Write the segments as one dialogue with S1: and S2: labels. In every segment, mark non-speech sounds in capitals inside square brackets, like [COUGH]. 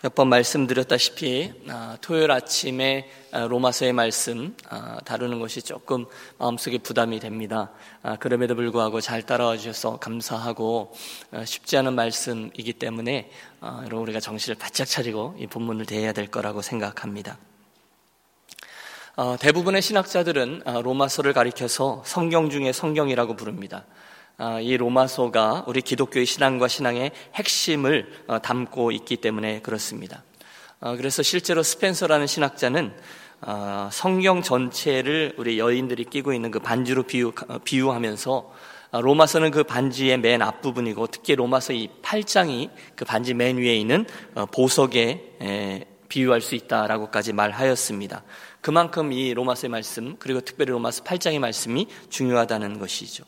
S1: 몇 번 말씀드렸다시피 아, 토요일 아침에 아, 로마서의 말씀 아, 다루는 것이 조금 마음속에 부담이 됩니다. 그럼에도 불구하고 잘 따라와 주셔서 감사하고 쉽지 않은 말씀이기 때문에 여러분 우리가 정신을 바짝 차리고 이 본문을 대해야 될 거라고 생각합니다. 대부분의 신학자들은 로마서를 가리켜서 성경 중에 성경이라고 부릅니다. 아, 이 로마서가 우리 기독교의 신앙과 신앙의 핵심을 어, 담고 있기 때문에 그렇습니다. 어, 그래서 실제로 스펜서라는 신학자는 어, 성경 전체를 우리 여인들이 끼고 있는 그 반지로 비유, 비유하면서 로마서는 그 반지의 맨 앞부분이고 특히 로마서 이 8장이 그 반지 맨 위에 있는 보석에 비유할 수 있다라고까지 말하였습니다. 그만큼 이 로마서의 말씀 그리고 특별히 로마서 8장의 말씀이 중요하다는 것이죠.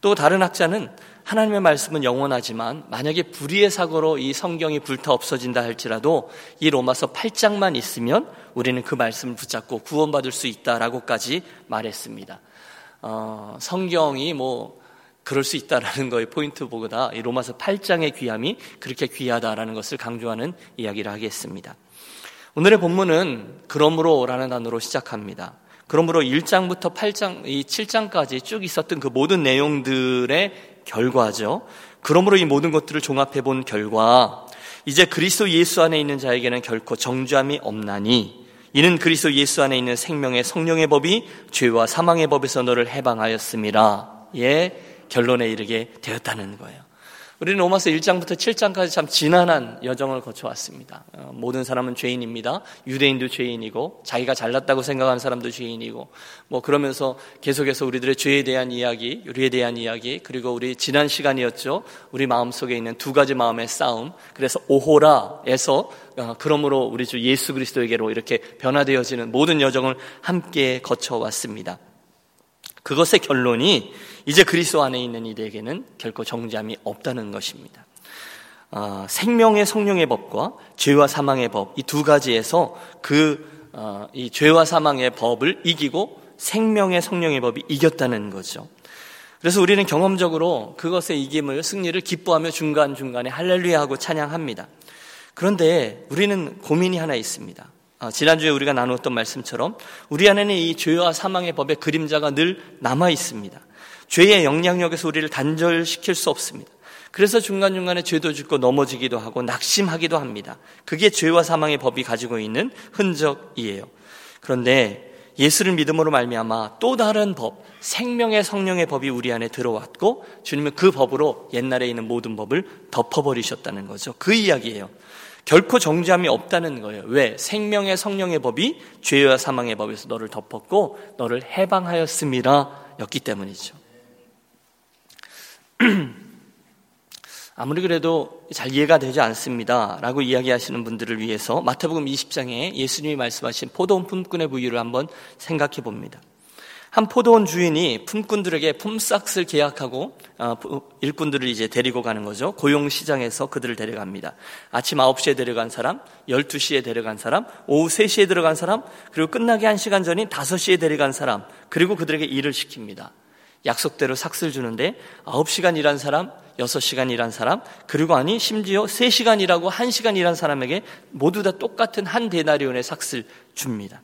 S1: 또 다른 학자는 하나님의 말씀은 영원하지만 만약에 불의의 사고로 이 성경이 불타 없어진다 할지라도 이 로마서 8장만 있으면 우리는 그 말씀을 붙잡고 구원받을 수 있다라고까지 말했습니다. 어, 성경이 뭐 그럴 수 있다라는 거의 포인트보다 이 로마서 8장의 귀함이 그렇게 귀하다라는 것을 강조하는 이야기를 하겠습니다. 오늘의 본문은 그러므로라는 단어로 시작합니다. 그러므로 1장부터 8장, 이 7장까지 쭉 있었던 그 모든 내용들의 결과죠. 그러므로 이 모든 것들을 종합해 본 결과, 이제 그리스도 예수 안에 있는 자에게는 결코 정죄함이 없나니, 이는 그리스도 예수 안에 있는 생명의 성령의 법이 죄와 사망의 법에서 너를 해방하였습니다. 예, 결론에 이르게 되었다는 거예요. 우리는 로마서 1장부터 7장까지 참 지난한 여정을 거쳐왔습니다. 어, 모든 사람은 죄인입니다. 유대인도 죄인이고 자기가 잘났다고 생각하는 사람도 죄인이고 뭐 그러면서 계속해서 우리들의 죄에 대한 이야기, 우리에 대한 이야기 그리고 우리 지난 시간이었죠. 우리 마음속에 있는 두 가지 마음의 싸움. 그래서 오호라에서 어, 그러므로 우리 주 예수 그리스도에게로 이렇게 변화되어지는 모든 여정을 함께 거쳐왔습니다. 그것의 결론이 이제 그리스도 안에 있는 이들에게는 결코 정죄함이 없다는 것입니다. 어, 생명의 성령의 법과 죄와 사망의 법 이 두 가지에서 그이 어, 죄와 사망의 법을 이기고 생명의 성령의 법이 이겼다는 거죠. 그래서 우리는 경험적으로 그것의 이김을 승리를 기뻐하며 중간 중간에 할렐루야 하고 찬양합니다. 그런데 우리는 고민이 하나 있습니다. 아, 지난주에 우리가 나누었던 말씀처럼 우리 안에는 이 죄와 사망의 법의 그림자가 늘 남아 있습니다. 죄의 영향력에서 우리를 단절시킬 수 없습니다. 그래서 중간중간에 죄도 짓고 넘어지기도 하고 낙심하기도 합니다. 그게 죄와 사망의 법이 가지고 있는 흔적이에요. 그런데 예수를 믿음으로 말미암아 또 다른 법, 생명의 성령의 법이 우리 안에 들어왔고 주님은 그 법으로 옛날에 있는 모든 법을 덮어버리셨다는 거죠. 그 이야기예요. 결코 정죄함이 없다는 거예요. 왜? 생명의 성령의 법이 죄와 사망의 법에서 너를 덮었고 너를 해방하였습니다. 였기 때문이죠. [CLEARS THROAT] 아무리 그래도 잘 이해가 되지 않습니다. 라고 이야기하시는 분들을 위해서 마태복음 20장에 예수님이 말씀하신 포도원 품꾼의 부유를 한번 생각해 봅니다. 한 포도원 주인이 품꾼들에게 품삯을 계약하고 어, 일꾼들을 이제 데리고 가는 거죠. 고용 시장에서 그들을 데려갑니다. 아침 9시에 데려간 사람, 12시에 데려간 사람, 오후 3시에 들어간 사람, 그리고 끝나기 1시간 전인 5시에 데려간 사람, 그리고 그들에게 일을 시킵니다. 약속대로 삭스를 주는데 9시간 일한 사람, 6시간 일한 사람, 그리고 아니 심지어 3시간 일하고 1시간 일한 사람에게 모두 다 똑같은 한 데나리온의 삭스를 줍니다.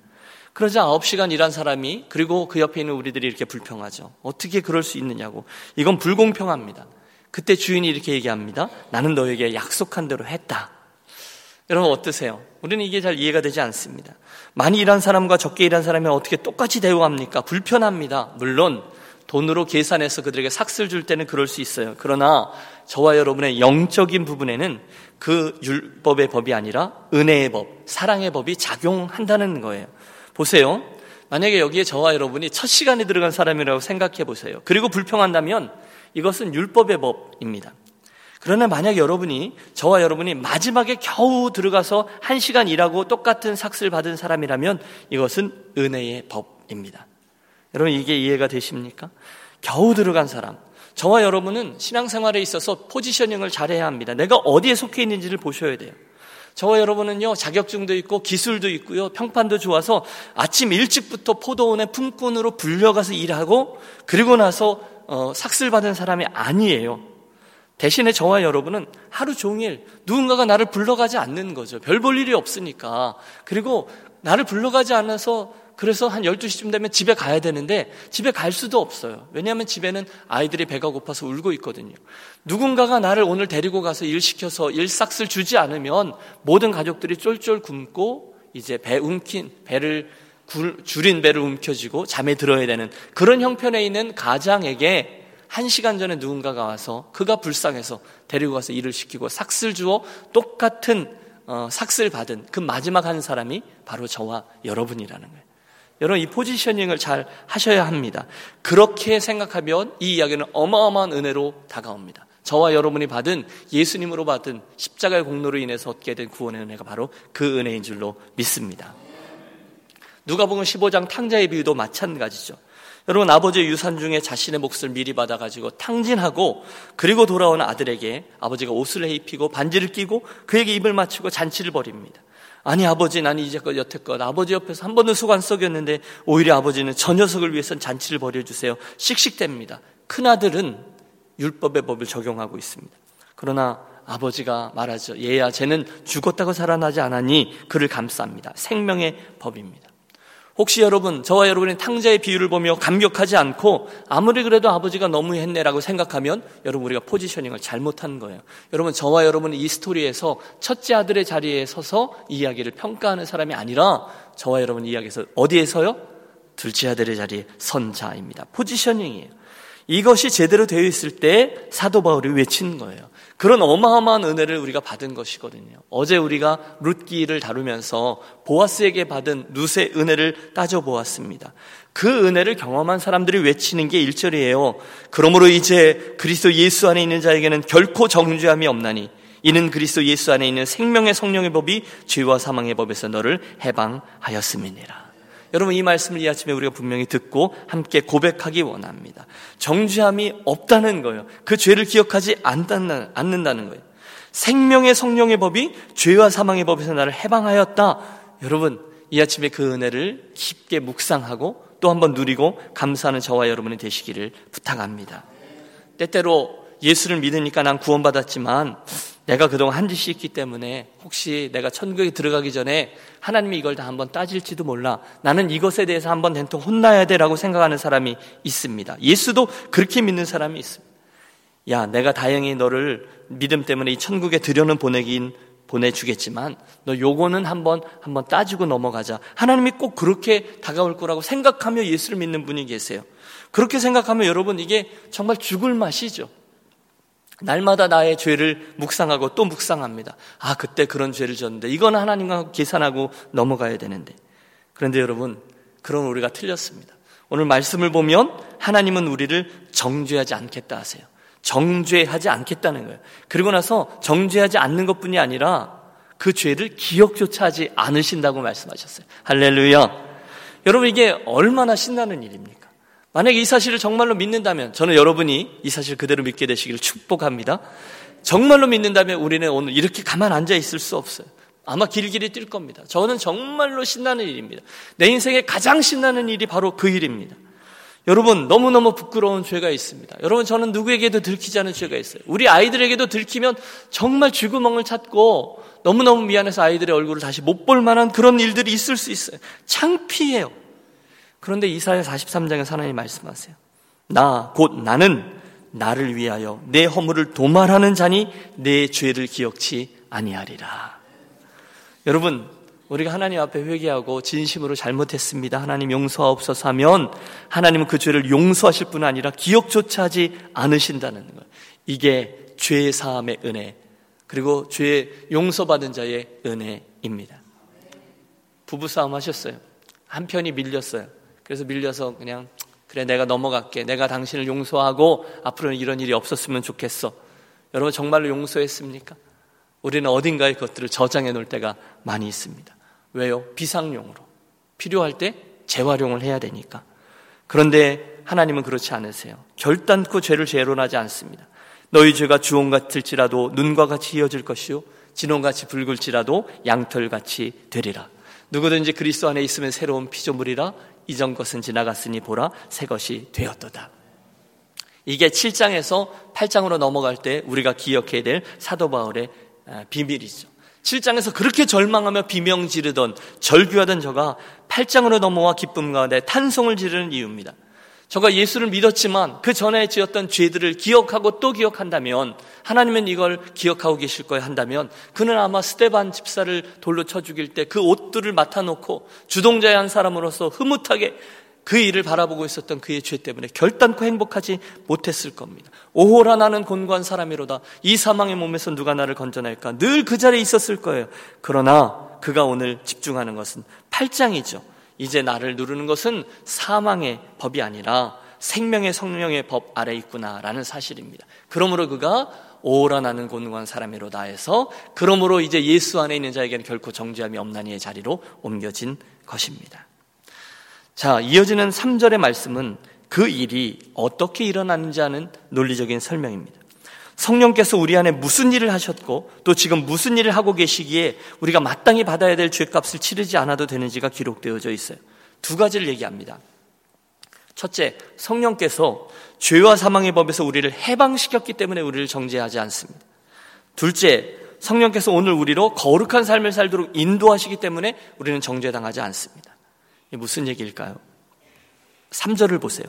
S1: 그러자 9시간 일한 사람이 그리고 그 옆에 있는 우리들이 이렇게 불평하죠. 어떻게 그럴 수 있느냐고. 이건 불공평합니다. 그때 주인이 이렇게 얘기합니다. 나는 너에게 약속한 대로 했다. 여러분 어떠세요? 우리는 이게 잘 이해가 되지 않습니다. 많이 일한 사람과 적게 일한 사람이 어떻게 똑같이 대우합니까? 불편합니다. 물론 돈으로 계산해서 그들에게 삭스를 줄 때는 그럴 수 있어요. 그러나 저와 여러분의 영적인 부분에는 그 율법의 법이 아니라 은혜의 법, 사랑의 법이 작용한다는 거예요. 보세요. 만약에 여기에 저와 여러분이 첫 시간에 들어간 사람이라고 생각해 보세요. 그리고 불평한다면 이것은 율법의 법입니다. 그러나 만약 여러분이 저와 여러분이 마지막에 겨우 들어가서 한 시간 일하고 똑같은 삭스를 받은 사람이라면 이것은 은혜의 법입니다. 여러분 이게 이해가 되십니까? 겨우 들어간 사람. 저와 여러분은 신앙생활에 있어서 포지셔닝을 잘해야 합니다. 내가 어디에 속해 있는지를 보셔야 돼요. 저와 여러분은요, 자격증도 있고 기술도 있고요, 평판도 좋아서 아침 일찍부터 포도원의 품꾼으로 불려가서 일하고 그리고 나서 어, 삭슬 받은 사람이 아니에요. 대신에 저와 여러분은 하루 종일 누군가가 나를 불러가지 않는 거죠. 별 볼 일이 없으니까. 그리고 나를 불러가지 않아서 그래서 한 12시쯤 되면 집에 가야 되는데 집에 갈 수도 없어요. 왜냐하면 집에는 아이들이 배가 고파서 울고 있거든요. 누군가가 나를 오늘 데리고 가서 일 시켜서 일삭을 주지 않으면 모든 가족들이 쫄쫄 굶고 이제 배 움킨 배를 줄인 배를 움켜쥐고 잠에 들어야 되는 그런 형편에 있는 가장에게 한 시간 전에 누군가가 와서 그가 불쌍해서 데리고 가서 일을 시키고 삭슬 주어 똑같은 어, 삭슬 받은 그 마지막 한 사람이 바로 저와 여러분이라는 거예요. 여러분 이 포지셔닝을 잘 하셔야 합니다. 그렇게 생각하면 이 이야기는 어마어마한 은혜로 다가옵니다. 저와 여러분이 받은 예수님으로 받은 십자가의 공로로 인해서 얻게 된 구원의 은혜가 바로 그 은혜인 줄로 믿습니다. 누가복음 15장 탕자의 비유도 마찬가지죠. 여러분 아버지의 유산 중에 자신의 몫을 미리 받아가지고 탕진하고 그리고 돌아온 아들에게 아버지가 옷을 입히고 반지를 끼고 그에게 입을 맞추고 잔치를 벌입니다. 아니 아버지 나는 이제껏 여태껏 아버지 옆에서 한 번도 속안 썩였는데 오히려 아버지는 저 녀석을 위해선 잔치를 벌여주세요. 씩씩댑니다. 큰아들은 율법의 법을 적용하고 있습니다. 그러나 아버지가 말하죠. 얘야 쟤는 죽었다고 살아나지 않았니? 그를 감쌉니다. 생명의 법입니다. 혹시 여러분, 저와 여러분의 탕자의 비유를 보며 감격하지 않고 아무리 그래도 아버지가 너무 했네라고 생각하면 여러분 우리가 포지셔닝을 잘못한 거예요. 여러분, 저와 여러분은 이 스토리에서 첫째 아들의 자리에 서서 이야기를 평가하는 사람이 아니라 저와 여러분 이야기에서 어디에서요? 둘째 아들의 자리에 선 자입니다. 포지셔닝이에요. 이것이 제대로 되어 있을 때 사도 바울이 외치는 거예요. 그런 어마어마한 은혜를 우리가 받은 것이거든요. 어제 우리가 룻기를 다루면서 보아스에게 받은 룻의 은혜를 따져보았습니다. 그 은혜를 경험한 사람들이 외치는 게 1절이에요. 그러므로 이제 그리스도 예수 안에 있는 자에게는 결코 정죄함이 없나니 이는 그리스도 예수 안에 있는 생명의 성령의 법이 죄와 사망의 법에서 너를 해방하였음이니라. 여러분 이 말씀을 이 아침에 우리가 분명히 듣고 함께 고백하기 원합니다. 정죄함이 없다는 거예요. 그 죄를 기억하지 않는다는 거예요. 생명의 성령의 법이 죄와 사망의 법에서 나를 해방하였다. 여러분 이 아침에 그 은혜를 깊게 묵상하고 또 한번 누리고 감사하는 저와 여러분이 되시기를 부탁합니다. 때때로 예수를 믿으니까 난 구원받았지만 내가 그동안 한 짓이 있기 때문에 혹시 내가 천국에 들어가기 전에 하나님이 이걸 다 한번 따질지도 몰라. 나는 이것에 대해서 한번 된통 혼나야 돼라고 생각하는 사람이 있습니다. 예수도 그렇게 믿는 사람이 있습니다. 야, 내가 다행히 너를 믿음 때문에 이 천국에 들여는 보내긴 보내주겠지만 너 요거는 한번 한번 따지고 넘어가자. 하나님이 꼭 그렇게 다가올 거라고 생각하며 예수를 믿는 분이 계세요. 그렇게 생각하면 여러분 이게 정말 죽을 맛이죠. 날마다 나의 죄를 묵상하고 또 묵상합니다. 아, 그때 그런 죄를 졌는데 이건 하나님과 계산하고 넘어가야 되는데. 그런데 여러분, 그런 우리가 틀렸습니다. 오늘 말씀을 보면 하나님은 우리를 정죄하지 않겠다 하세요. 정죄하지 않겠다는 거예요. 그리고 나서 정죄하지 않는 것뿐이 아니라 그 죄를 기억조차 하지 않으신다고 말씀하셨어요. 할렐루야. 여러분 이게 얼마나 신나는 일입니까? 만약에 이 사실을 정말로 믿는다면 저는 여러분이 이 사실 그대로 믿게 되시기를 축복합니다. 정말로 믿는다면 우리는 오늘 이렇게 가만 앉아 있을 수 없어요. 아마 길길이 뛸 겁니다. 저는 정말로 신나는 일입니다. 내 인생에 가장 신나는 일이 바로 그 일입니다. 여러분, 너무너무 부끄러운 죄가 있습니다. 여러분, 저는 누구에게도 들키지 않은 죄가 있어요. 우리 아이들에게도 들키면 정말 쥐구멍을 찾고 너무너무 미안해서 아이들의 얼굴을 다시 못 볼 만한 그런 일들이 있을 수 있어요. 창피해요. 그런데 이사야 43장에 하나님 말씀하세요. 나, 곧 나는 나를 위하여 내 허물을 도말하는 자니 내 죄를 기억치 아니하리라. 여러분, 우리가 하나님 앞에 회개하고 진심으로 잘못했습니다. 하나님 용서하옵소서 하면 하나님은 그 죄를 용서하실 뿐 아니라 기억조차 하지 않으신다는 것. 이게 죄 사함의 은혜, 그리고 죄 용서받은 자의 은혜입니다. 부부싸움 하셨어요. 한편이 밀렸어요. 그래서 밀려서 그냥 그래 내가 넘어갈게. 내가 당신을 용서하고 앞으로는 이런 일이 없었으면 좋겠어. 여러분 정말로 용서했습니까? 우리는 어딘가에 그것들을 저장해 놓을 때가 많이 있습니다. 왜요? 비상용으로. 필요할 때 재활용을 해야 되니까. 그런데 하나님은 그렇지 않으세요. 결단코 죄를 재론하지 않습니다. 너희 죄가 주홍 같을지라도 눈과 같이 이어질 것이요 진홍같이 붉을지라도 양털같이 되리라. 누구든지 그리스도 안에 있으면 새로운 피조물이라 이전 것은 지나갔으니 보라 새 것이 되었도다. 이게 7장에서 8장으로 넘어갈 때 우리가 기억해야 될 사도 바울의 아, 비밀이죠. 7장에서 그렇게 절망하며 비명 지르던 절규하던 저가 8장으로 넘어와 기쁨 가운데 탄성을 지르는 이유입니다. 저가 예수를 믿었지만 그 전에 지었던 죄들을 기억하고 또 기억한다면 하나님은 이걸 기억하고 계실 거야 한다면 그는 아마 스테반 집사를 돌로 쳐 죽일 때 그 옷들을 맡아놓고 주동자의 한 사람으로서 흐뭇하게 그 일을 바라보고 있었던 그의 죄 때문에 결단코 행복하지 못했을 겁니다. 오호라 나는 곤고한 사람이로다. 이 사망의 몸에서 누가 나를 건져낼까? 늘 그 자리에 있었을 거예요. 그러나 그가 오늘 집중하는 것은 8장이죠. 이제 나를 누르는 것은 사망의 법이 아니라 생명의 성령의 법 아래 있구나라는 사실입니다. 그러므로 그가 오라 나는 곤고한 사람이로다 해서 그러므로 이제 예수 안에 있는 자에게는 결코 정죄함이 없나니의 자리로 옮겨진 것입니다. 자, 이어지는 3절의 말씀은 그 일이 어떻게 일어나는지 하는 논리적인 설명입니다. 성령께서 우리 안에 무슨 일을 하셨고 또 지금 무슨 일을 하고 계시기에 우리가 마땅히 받아야 될 죄값을 치르지 않아도 되는지가 기록되어져 있어요. 두 가지를 얘기합니다. 첫째, 성령께서 죄와 사망의 법에서 우리를 해방시켰기 때문에 우리를 정죄하지 않습니다. 둘째, 성령께서 오늘 우리로 거룩한 삶을 살도록 인도하시기 때문에 우리는 정죄당하지 않습니다. 무슨 얘기일까요? 3절을 보세요.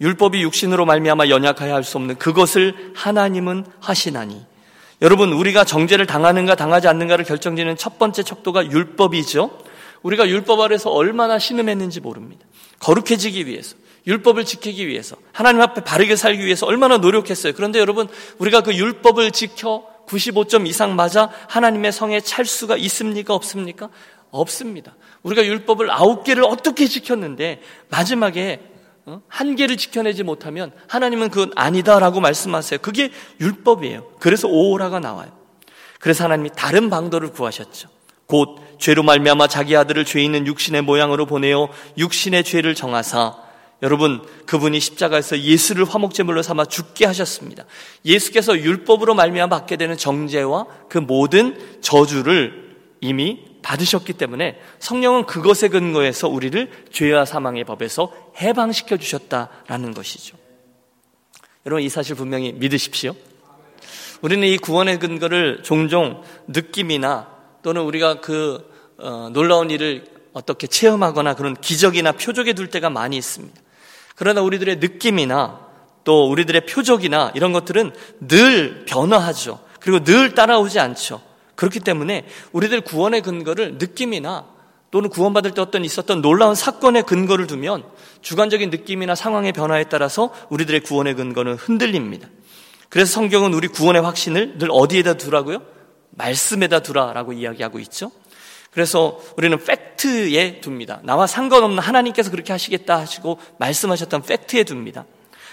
S1: 율법이 육신으로 말미암아 연약하여 할 수 없는 그것을 하나님은 하시나니. 여러분, 우리가 정죄를 당하는가 당하지 않는가를 결정짓는 첫 번째 척도가 율법이죠. 우리가 율법 아래서 얼마나 신음했는지 모릅니다. 거룩해지기 위해서, 율법을 지키기 위해서, 하나님 앞에 바르게 살기 위해서 얼마나 노력했어요. 그런데 여러분, 우리가 그 율법을 지켜 95점 이상 맞아 하나님의 성에 찰 수가 있습니까? 없습니까? 없습니다. 우리가 율법을 아홉 개를 어떻게 지켰는데 마지막에 어? 한 개를 지켜내지 못하면 하나님은 그건 아니다라고 말씀하세요. 그게 율법이에요. 그래서 오호라가 나와요. 그래서 하나님이 다른 방도를 구하셨죠. 곧 죄로 말미암아 자기 아들을 죄 있는 육신의 모양으로 보내어 육신의 죄를 정하사 여러분 그분이 십자가에서 예수를 화목제물로 삼아 죽게 하셨습니다. 예수께서 율법으로 말미암아 받게 되는 정죄와 그 모든 저주를 이미 받으셨기 때문에 성령은 그것에 근거해서 우리를 죄와 사망의 법에서 해방시켜 주셨다라는 것이죠. 여러분 이 사실 분명히 믿으십시오. 우리는 이 구원의 근거를 종종 느낌이나 또는 우리가 그 어, 놀라운 일을 어떻게 체험하거나 그런 기적이나 표적에 둘 때가 많이 있습니다. 그러나 우리들의 느낌이나 또 우리들의 표적이나 이런 것들은 늘 변화하죠. 그리고 늘 따라오지 않죠. 그렇기 때문에 우리들 구원의 근거를 느낌이나 또는 구원받을 때 어떤 있었던 놀라운 사건의 근거를 두면 주관적인 느낌이나 상황의 변화에 따라서 우리들의 구원의 근거는 흔들립니다. 그래서 성경은 우리 구원의 확신을 늘 어디에다 두라고요? 말씀에다 두라라고 이야기하고 있죠. 그래서 우리는 팩트에 둡니다. 나와 상관없는 하나님께서 그렇게 하시겠다 하시고 말씀하셨던 팩트에 둡니다.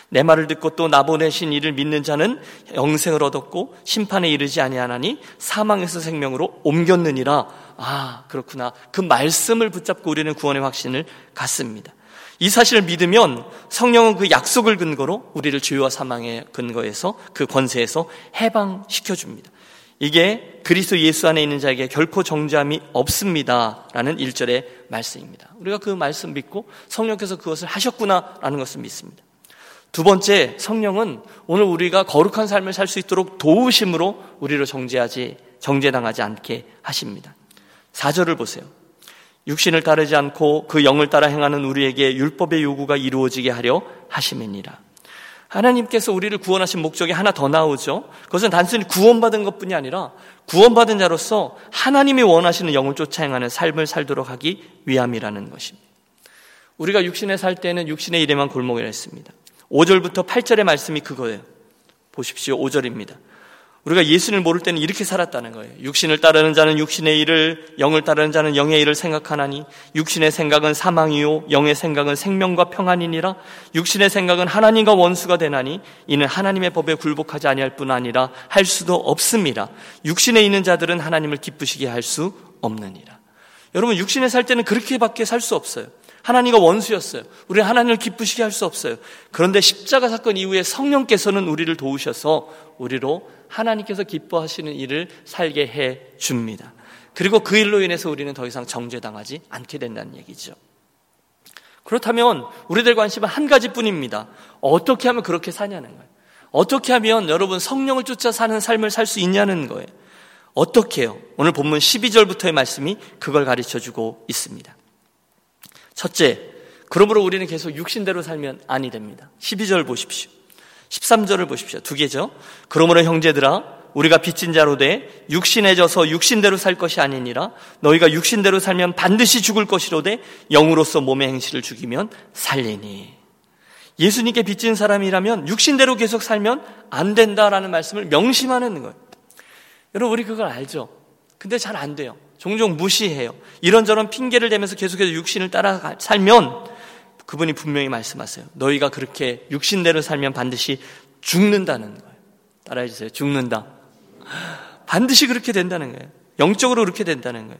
S1: 내 말을 듣고 또 나 보내신 이를 믿는 자는 영생을 얻었고 심판에 이르지 아니하나니 사망에서 생명으로 옮겼느니라. 아, 그렇구나. 그 말씀을 붙잡고 우리는 구원의 확신을 갖습니다. 이 사실을 믿으면 성령은 그 약속을 근거로 우리를 죄와 사망의 근거에서 그 권세에서 해방시켜 줍니다. 이게 그리스도 예수 안에 있는 자에게 결코 정죄함이 없습니다라는 1절의 말씀입니다. 우리가 그 말씀 믿고 성령께서 그것을 하셨구나라는 것을 믿습니다. 두 번째, 성령은 오늘 우리가 거룩한 삶을 살 수 있도록 도우심으로 우리를 정죄하지, 정죄당하지 않게 하십니다. 4절을 보세요. 육신을 따르지 않고 그 영을 따라 행하는 우리에게 율법의 요구가 이루어지게 하려 하심이니라. 하나님께서 우리를 구원하신 목적이 하나 더 나오죠. 그것은 단순히 구원받은 것 뿐이 아니라 구원받은 자로서 하나님이 원하시는 영을 쫓아 행하는 삶을 살도록 하기 위함이라는 것입니다. 우리가 육신에 살 때는 육신의 일에만 골목을 했습니다. 5절부터 8절의 말씀이 그거예요. 보십시오. 5절입니다. 우리가 예수를 모를 때는 이렇게 살았다는 거예요. 육신을 따르는 자는 육신의 일을, 영을 따르는 자는 영의 일을 생각하나니, 육신의 생각은 사망이요, 영의 생각은 생명과 평안이니라, 육신의 생각은 하나님과 원수가 되나니, 이는 하나님의 법에 굴복하지 아니할 뿐 아니라 할 수도 없습니다. 육신에 있는 자들은 하나님을 기쁘시게 할 수 없느니라. 여러분, 육신에 살 때는 그렇게밖에 살 수 없어요. 하나님과 원수였어요. 우리는 하나님을 기쁘시게 할 수 없어요. 그런데 십자가 사건 이후에 성령께서는 우리를 도우셔서 우리로 하나님께서 기뻐하시는 일을 살게 해 줍니다. 그리고 그 일로 인해서 우리는 더 이상 정죄당하지 않게 된다는 얘기죠. 그렇다면 우리들 관심은 한 가지뿐입니다. 어떻게 하면 그렇게 사냐는 거예요. 어떻게 하면 여러분 성령을 쫓아 사는 삶을 살 수 있냐는 거예요. 어떻게 해요? 오늘 본문 12절부터의 말씀이 그걸 가르쳐 주고 있습니다. 첫째, 그러므로 우리는 계속 육신대로 살면 아니 됩니다. 12절 보십시오. 13절을 보십시오. 두 개죠. 그러므로 형제들아 우리가 빚진 자로 돼 육신에 져서 육신대로 살 것이 아니니라 너희가 육신대로 살면 반드시 죽을 것이로되 영으로서 몸의 행실을 죽이면 살리니 예수님께 빚진 사람이라면 육신대로 계속 살면 안 된다라는 말씀을 명심하는 거예요. 여러분 우리 그걸 알죠. 근데 잘 안 돼요. 종종 무시해요. 이런저런 핑계를 대면서 계속해서 육신을 따라 살면 그분이 분명히 말씀하세요. 너희가 그렇게 육신대로 살면 반드시 죽는다는 거예요. 따라해 주세요. 죽는다. 반드시 그렇게 된다는 거예요. 영적으로 그렇게 된다는 거예요.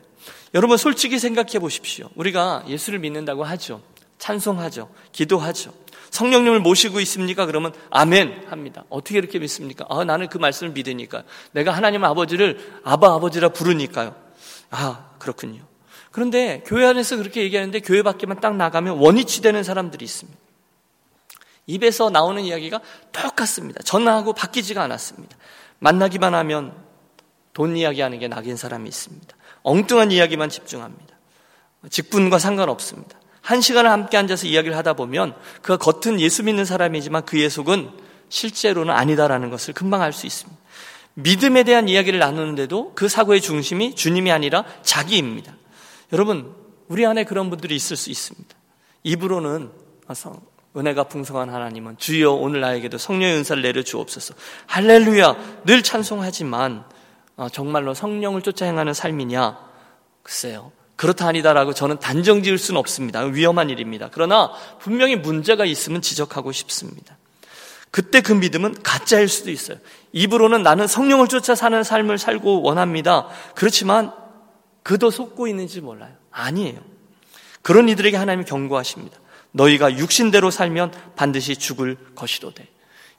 S1: 여러분 솔직히 생각해 보십시오. 우리가 예수를 믿는다고 하죠. 찬송하죠. 기도하죠. 성령님을 모시고 있습니까? 그러면 아멘 합니다. 어떻게 이렇게 믿습니까? 아, 나는 그 말씀을 믿으니까. 내가 하나님 아버지를 아바 아버지라 부르니까요. 아, 그렇군요. 그런데 교회 안에서 그렇게 얘기하는데 교회 밖에만 딱 나가면 원위치 되는 사람들이 있습니다. 입에서 나오는 이야기가 똑같습니다. 전하고 바뀌지가 않았습니다. 만나기만 하면 돈 이야기하는 게 낙인 사람이 있습니다. 엉뚱한 이야기만 집중합니다. 직분과 상관없습니다. 한 시간을 함께 앉아서 이야기를 하다 보면 그 겉은 예수 믿는 사람이지만 그의 속은 실제로는 아니다라는 것을 금방 알 수 있습니다. 믿음에 대한 이야기를 나누는데도 그 사고의 중심이 주님이 아니라 자기입니다. 여러분, 우리 안에 그런 분들이 있을 수 있습니다. 입으로는 은혜가 풍성한 하나님은 주여 오늘 나에게도 성령의 은사를 내려 주옵소서. 할렐루야 늘 찬송하지만 어, 정말로 성령을 쫓아 행하는 삶이냐? 글쎄요. 그렇다 아니다라고 저는 단정 지을 수는 없습니다. 위험한 일입니다. 그러나 분명히 문제가 있으면 지적하고 싶습니다. 그때 그 믿음은 가짜일 수도 있어요. 입으로는 나는 성령을 쫓아 사는 삶을 살고 원합니다. 그렇지만 그도 속고 있는지 몰라요. 아니에요. 그런 이들에게 하나님이 경고하십니다. 너희가 육신대로 살면 반드시 죽을 것이로되.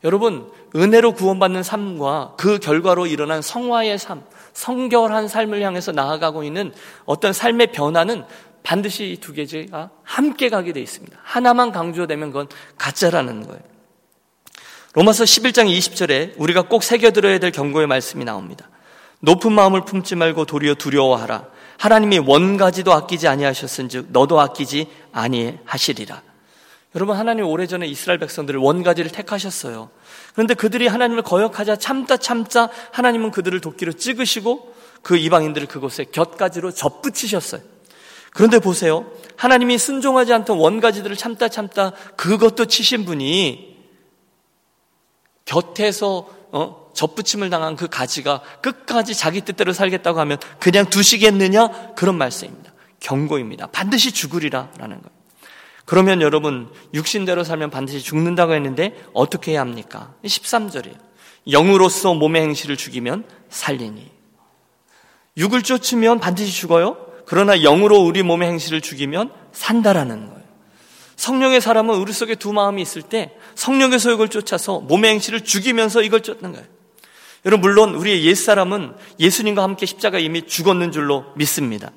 S1: 여러분, 은혜로 구원받는 삶과 그 결과로 일어난 성화의 삶, 성결한 삶을 향해서 나아가고 있는 어떤 삶의 변화는 반드시 이 두 개가 함께 가게 되어 있습니다. 하나만 강조되면 그건 가짜라는 거예요. 로마서 11장 20절에 우리가 꼭 새겨들어야 될 경고의 말씀이 나옵니다. 높은 마음을 품지 말고 도리어 두려워하라. 하나님이 원가지도 아끼지 아니하셨은즉 너도 아끼지 아니하시리라. 여러분 하나님 오래전에 이스라엘 백성들을 원가지를 택하셨어요. 그런데 그들이 하나님을 거역하자 참다 참자 하나님은 그들을 도끼로 찍으시고 그 이방인들을 그곳에 곁가지로 접붙이셨어요. 그런데 보세요. 하나님이 순종하지 않던 원가지들을 참다 참다 그것도 치신 분이 곁에서 어? 접붙임을 당한 그 가지가 끝까지 자기 뜻대로 살겠다고 하면 그냥 두시겠느냐? 그런 말씀입니다. 경고입니다. 반드시 죽으리라라는 거예요. 그러면 여러분 육신대로 살면 반드시 죽는다고 했는데 어떻게 해야 합니까? 13절이에요. 영으로서 몸의 행실을 죽이면 살리니. 육을 쫓으면 반드시 죽어요. 그러나 영으로 우리 몸의 행실을 죽이면 산다라는 거예요. 성령의 사람은 우리 속에 두 마음이 있을 때 성령의 소욕을 쫓아서 몸의 행실을 죽이면서 이걸 쫓는 거예요. 여러분 물론 우리의 옛사람은 예수님과 함께 십자가 이미 죽었는 줄로 믿습니다.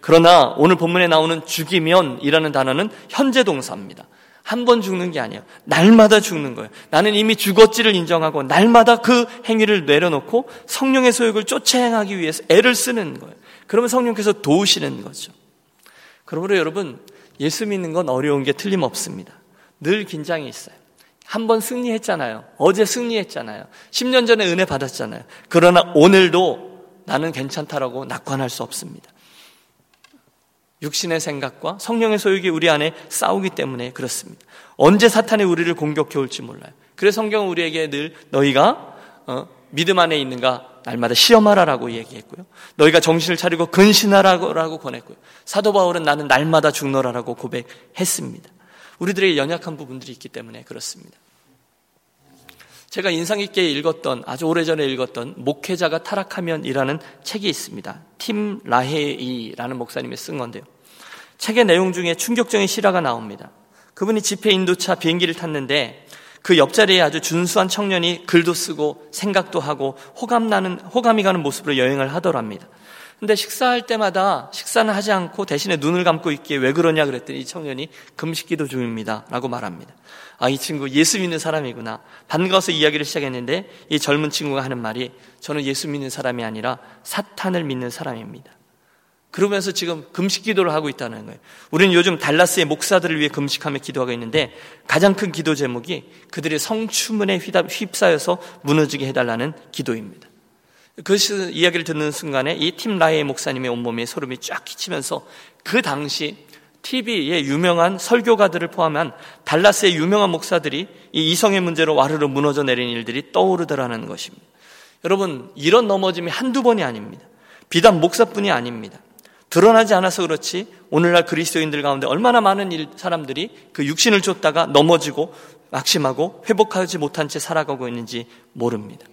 S1: 그러나 오늘 본문에 나오는 죽이면이라는 단어는 현재 동사입니다. 한 번 죽는 게 아니에요. 날마다 죽는 거예요. 나는 이미 죽었지를 인정하고 날마다 그 행위를 내려놓고 성령의 소욕을 쫓아 행하기 위해서 애를 쓰는 거예요. 그러면 성령께서 도우시는 거죠. 그러므로 여러분 예수 믿는 건 어려운 게 틀림없습니다. 늘 긴장이 있어요. 한 번 승리했잖아요. 어제 승리했잖아요. 10년 전에 은혜 받았잖아요. 그러나 오늘도 나는 괜찮다라고 낙관할 수 없습니다. 육신의 생각과 성령의 소욕이 우리 안에 싸우기 때문에 그렇습니다. 언제 사탄이 우리를 공격해 올지 몰라요. 그래서 성경은 우리에게 늘 너희가 어, 믿음 안에 있는가 날마다 시험하라라고 얘기했고요. 너희가 정신을 차리고 근신하라고 권했고요. 사도 바울은 나는 날마다 죽노라라고 고백했습니다. 우리들의 연약한 부분들이 있기 때문에 그렇습니다. 제가 인상 깊게 읽었던 아주 오래전에 읽었던 목회자가 타락하면이라는 책이 있습니다. 팀 라헤이라는 목사님이 쓴 건데요. 책의 내용 중에 충격적인 실화가 나옵니다. 그분이 집회 인도차 비행기를 탔는데 그 옆자리에 아주 준수한 청년이 글도 쓰고 생각도 하고 호감 나는 호감이 가는 모습으로 여행을 하더랍니다. 근데 식사할 때마다 식사는 하지 않고 대신에 눈을 감고 있기에 왜 그러냐 그랬더니 이 청년이 금식 기도 중입니다. 라고 말합니다. 아, 이 친구 예수 믿는 사람이구나. 반가워서 이야기를 시작했는데 이 젊은 친구가 하는 말이 저는 예수 믿는 사람이 아니라 사탄을 믿는 사람입니다. 그러면서 지금 금식 기도를 하고 있다는 거예요. 우리는 요즘 달라스의 목사들을 위해 금식하며 기도하고 있는데 가장 큰 기도 제목이 그들의 성추문에 휩싸여서 무너지게 해달라는 기도입니다. 그 이야기를 듣는 순간에 이 팀 라이의 목사님의 온몸에 소름이 쫙 끼치면서 그 당시 TV의 유명한 설교가들을 포함한 달라스의 유명한 목사들이 이 이성의 문제로 와르르 무너져 내린 일들이 떠오르더라는 것입니다. 여러분, 이런 넘어짐이 한두 번이 아닙니다. 비단 목사뿐이 아닙니다. 드러나지 않아서 그렇지 오늘날 그리스도인들 가운데 얼마나 많은 일, 사람들이 그 육신을 쫓다가 넘어지고 낙심하고 회복하지 못한 채 살아가고 있는지 모릅니다.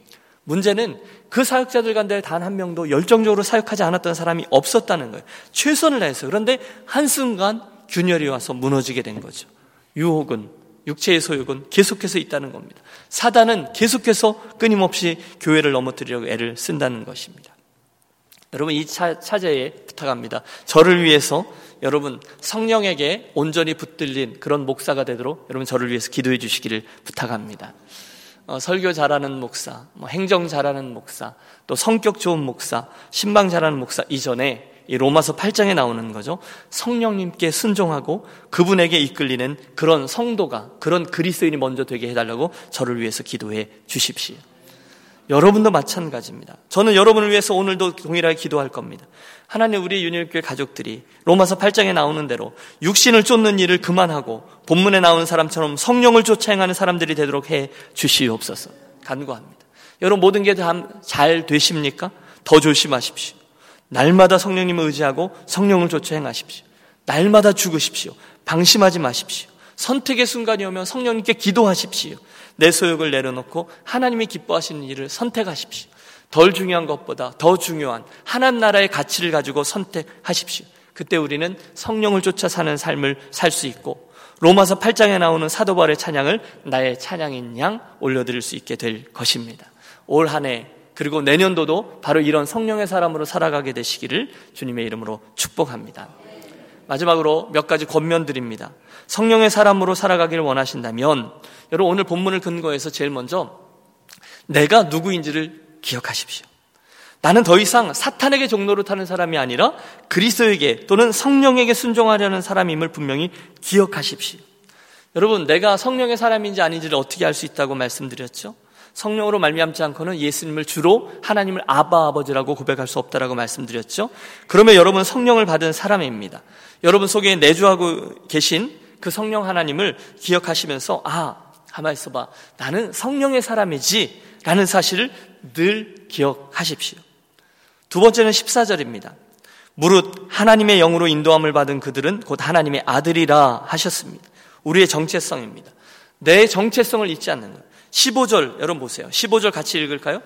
S1: 문제는 그 사역자들 가운데 단 한 명도 열정적으로 사역하지 않았던 사람이 없었다는 거예요. 최선을 다해서. 그런데 한순간 균열이 와서 무너지게 된 거죠. 유혹은, 육체의 소욕은 계속해서 있다는 겁니다. 사단은 계속해서 끊임없이 교회를 넘어뜨리려고 애를 쓴다는 것입니다. 여러분 이 차, 차제에 부탁합니다. 저를 위해서 여러분 성령에게 온전히 붙들린 그런 목사가 되도록 여러분 저를 위해서 기도해 주시기를 부탁합니다. 어, 설교 잘하는 목사, 뭐 행정 잘하는 목사, 또 성격 좋은 목사, 신방 잘하는 목사 이전에 이 로마서 8장에 나오는 거죠. 성령님께 순종하고 그분에게 이끌리는 그런 성도가 그런 그리스도인이 먼저 되게 해달라고 저를 위해서 기도해 주십시오. 여러분도 마찬가지입니다. 저는 여러분을 위해서 오늘도 동일하게 기도할 겁니다. 하나님 우리 유일교회 가족들이 로마서 8장에 나오는 대로 육신을 쫓는 일을 그만하고 본문에 나오는 사람처럼 성령을 쫓아 행하는 사람들이 되도록 해 주시옵소서. 간구합니다. 여러분 모든 게잘 되십니까? 더 조심하십시오. 날마다 성령님을 의지하고 성령을 쫓아 행하십시오. 날마다 죽으십시오. 방심하지 마십시오. 선택의 순간이 오면 성령님께 기도하십시오. 내 소욕을 내려놓고 하나님이 기뻐하시는 일을 선택하십시오. 덜 중요한 것보다 더 중요한 하나님 나라의 가치를 가지고 선택하십시오. 그때 우리는 성령을 쫓아 사는 삶을 살 수 있고 로마서 8장에 나오는 사도 바울의 찬양을 나의 찬양인 양 올려드릴 수 있게 될 것입니다. 올 한 해 그리고 내년도도 바로 이런 성령의 사람으로 살아가게 되시기를 주님의 이름으로 축복합니다. 마지막으로 몇 가지 권면 드립니다. 성령의 사람으로 살아가기를 원하신다면 여러분 오늘 본문을 근거해서 제일 먼저 내가 누구인지를 기억하십시오. 나는 더 이상 사탄에게 종로를 타는 사람이 아니라 그리스도에게 또는 성령에게 순종하려는 사람임을 분명히 기억하십시오. 여러분, 내가 성령의 사람인지 아닌지를 어떻게 알 수 있다고 말씀드렸죠? 성령으로 말미암지 않고는 예수님을 주로 하나님을 아바 아버지라고 고백할 수 없다라고 말씀드렸죠. 그러면 여러분 성령을 받은 사람입니다. 여러분 속에 내주하고 계신 그 성령 하나님을 기억하시면서 아 가만 있어봐 나는 성령의 사람이지 라는 사실을 늘 기억하십시오. 두 번째는 14절입니다. 무릇 하나님의 영으로 인도함을 받은 그들은 곧 하나님의 아들이라 하셨습니다. 우리의 정체성입니다. 내 정체성을 잊지 않는 것. 15절 여러분 보세요. 15절 같이 읽을까요?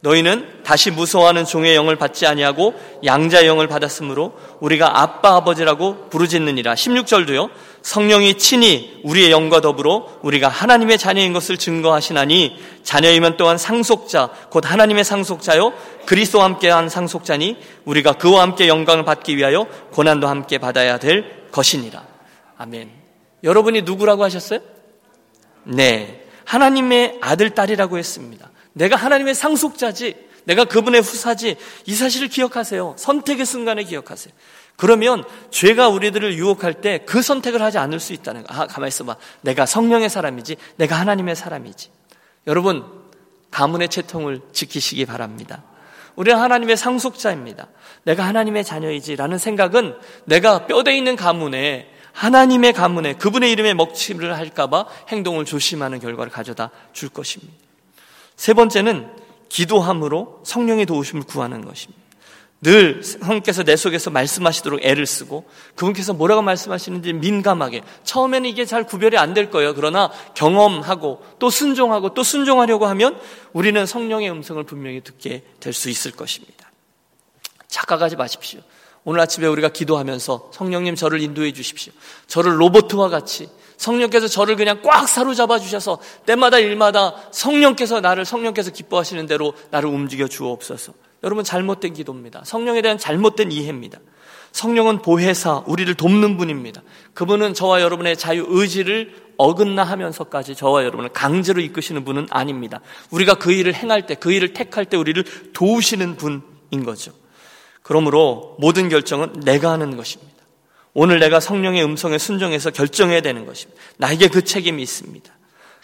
S1: 너희는 다시 무서워하는 종의 영을 받지 아니하고 양자의 영을 받았으므로 우리가 아빠 아버지라고 부르짖느니라. 16절도요. 성령이 친히 우리의 영과 더불어 우리가 하나님의 자녀인 것을 증거하시나니 자녀이면 또한 상속자 곧 하나님의 상속자요 그리스도와 함께한 상속자니 우리가 그와 함께 영광을 받기 위하여 고난도 함께 받아야 될 것이니라. 아멘. 여러분이 누구라고 하셨어요? 네. 하나님의 아들, 딸이라고 했습니다. 내가 하나님의 상속자지, 내가 그분의 후사지, 이 사실을 기억하세요. 선택의 순간에 기억하세요. 그러면 죄가 우리들을 유혹할 때 그 선택을 하지 않을 수 있다는 거. 아, 가만히 있어봐. 내가 성령의 사람이지, 내가 하나님의 사람이지. 여러분, 가문의 채통을 지키시기 바랍니다. 우리는 하나님의 상속자입니다. 내가 하나님의 자녀이지라는 생각은 내가 뼈대 있는 가문에 하나님의 가문에 그분의 이름에 먹칠을 할까봐 행동을 조심하는 결과를 가져다 줄 것입니다. 세 번째는 기도함으로 성령의 도우심을 구하는 것입니다. 늘 성께서 내 속에서 말씀하시도록 애를 쓰고 그분께서 뭐라고 말씀하시는지 민감하게 처음에는 이게 잘 구별이 안 될 거예요. 그러나 경험하고 또 순종하고 또 순종하려고 하면 우리는 성령의 음성을 분명히 듣게 될 수 있을 것입니다. 착각하지 마십시오. 오늘 아침에 우리가 기도하면서 성령님 저를 인도해 주십시오. 저를 로봇과 같이 성령께서 저를 그냥 꽉 사로잡아 주셔서 때마다 일마다 성령께서 나를 성령께서 기뻐하시는 대로 나를 움직여 주옵소서. 여러분 잘못된 기도입니다. 성령에 대한 잘못된 이해입니다. 성령은 보혜사, 우리를 돕는 분입니다. 그분은 저와 여러분의 자유 의지를 어긋나 하면서까지 저와 여러분을 강제로 이끄시는 분은 아닙니다. 우리가 그 일을 행할 때, 그 일을 택할 때 우리를 도우시는 분인 거죠. 그러므로 모든 결정은 내가 하는 것입니다. 오늘 내가 성령의 음성에 순종해서 결정해야 되는 것입니다. 나에게 그 책임이 있습니다.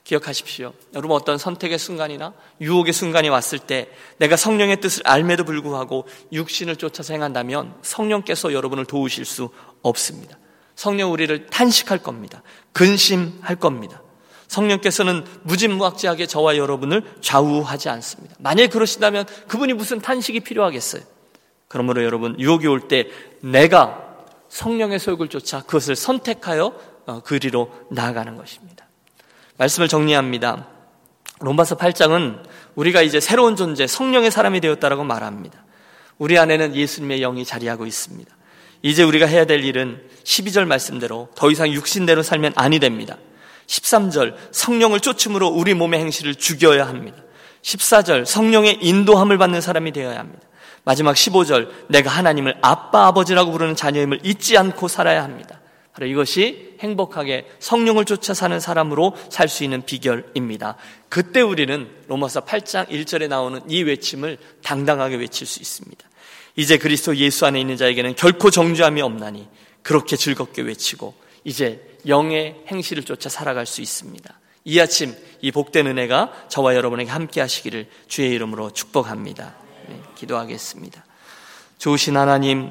S1: 기억하십시오. 여러분 어떤 선택의 순간이나 유혹의 순간이 왔을 때 내가 성령의 뜻을 알매도 불구하고 육신을 쫓아서 행한다면 성령께서 여러분을 도우실 수 없습니다. 성령 우리를 탄식할 겁니다. 근심할 겁니다. 성령께서는 무진무학지하게 저와 여러분을 좌우하지 않습니다. 만약 그러시다면 그분이 무슨 탄식이 필요하겠어요? 그러므로 여러분 유혹이 올 때 내가 성령의 소욕을 쫓아 그것을 선택하여 어, 그리로 나아가는 것입니다. 말씀을 정리합니다. 로마서 8장은 우리가 이제 새로운 존재, 성령의 사람이 되었다라고 말합니다. 우리 안에는 예수님의 영이 자리하고 있습니다. 이제 우리가 해야 될 일은 12절 말씀대로 더 이상 육신대로 살면 아니 됩니다. 13절 성령을 쫓음으로 우리 몸의 행실을 죽여야 합니다. 14절 성령의 인도함을 받는 사람이 되어야 합니다. 마지막 15절 내가 하나님을 아빠 아버지라고 부르는 자녀임을 잊지 않고 살아야 합니다. 바로 이것이 행복하게 성령을 쫓아 사는 사람으로 살 수 있는 비결입니다. 그때 우리는 로마서 8장 1절에 나오는 이 외침을 당당하게 외칠 수 있습니다. 이제 그리스도 예수 안에 있는 자에게는 결코 정죄함이 없나니 그렇게 즐겁게 외치고 이제 영의 행실을 쫓아 살아갈 수 있습니다. 이 아침 이 복된 은혜가 저와 여러분에게 함께 하시기를 주의 이름으로 축복합니다. 네, 기도하겠습니다. 좋으신 하나님,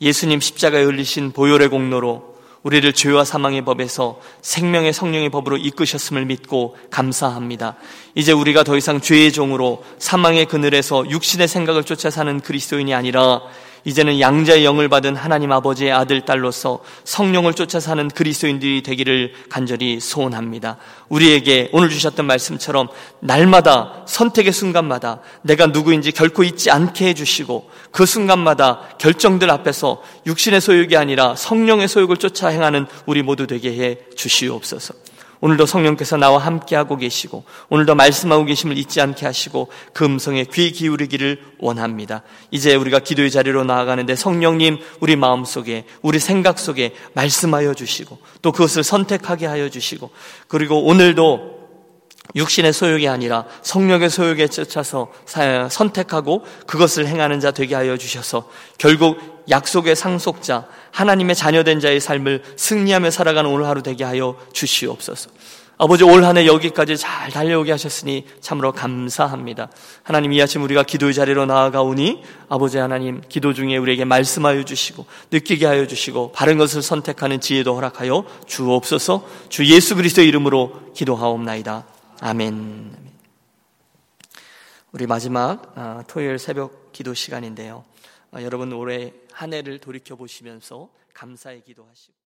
S1: 예수님 십자가에 흘리신 보혈의 공로로 우리를 죄와 사망의 법에서 생명의 성령의 법으로 이끄셨음을 믿고 감사합니다. 이제 우리가 더 이상 죄의 종으로 사망의 그늘에서 육신의 생각을 쫓아 사는 그리스도인이 아니라 이제는 양자의 영을 받은 하나님 아버지의 아들, 딸로서 성령을 쫓아 사는 그리스도인들이 되기를 간절히 소원합니다. 우리에게 오늘 주셨던 말씀처럼 날마다 선택의 순간마다 내가 누구인지 결코 잊지 않게 해주시고 그 순간마다 결정들 앞에서 육신의 소욕이 아니라 성령의 소욕을 쫓아 행하는 우리 모두 되게 해 주시옵소서. 오늘도 성령께서 나와 함께하고 계시고 오늘도 말씀하고 계심을 잊지 않게 하시고 그 음성에 귀 기울이기를 원합니다. 이제 우리가 기도의 자리로 나아가는데 성령님 우리 마음속에 우리 생각 속에 말씀하여 주시고 또 그것을 선택하게 하여 주시고 그리고 오늘도 육신의 소욕이 아니라 성령의 소욕에 쫓아서 선택하고 그것을 행하는 자 되게 하여 주셔서 결국 약속의 상속자, 하나님의 자녀된 자의 삶을 승리하며 살아가는 오늘 하루 되게 하여 주시옵소서. 아버지 올 한 해 여기까지 잘 달려오게 하셨으니 참으로 감사합니다. 하나님 이 아침 우리가 기도의 자리로 나아가오니 아버지 하나님 기도 중에 우리에게 말씀하여 주시고 느끼게 하여 주시고 바른 것을 선택하는 지혜도 허락하여 주옵소서 주 예수 그리스도 이름으로 기도하옵나이다. 아멘. 우리 마지막 아, 토요일 새벽 기도 시간인데요. 아, 여러분 올해 한 해를 돌이켜 보시면서 감사의 기도하시고